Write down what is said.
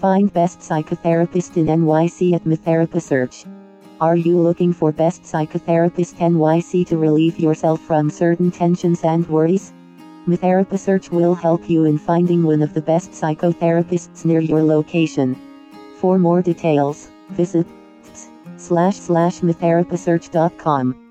Find Best Psychotherapist in NYC at MyTherapySearch. Are you looking for Best Psychotherapist NYC to relieve yourself from certain tensions and worries? MyTherapySearch will help you in finding one of the best psychotherapists near your location. For more details, visit slash slash mytherapysearch.com.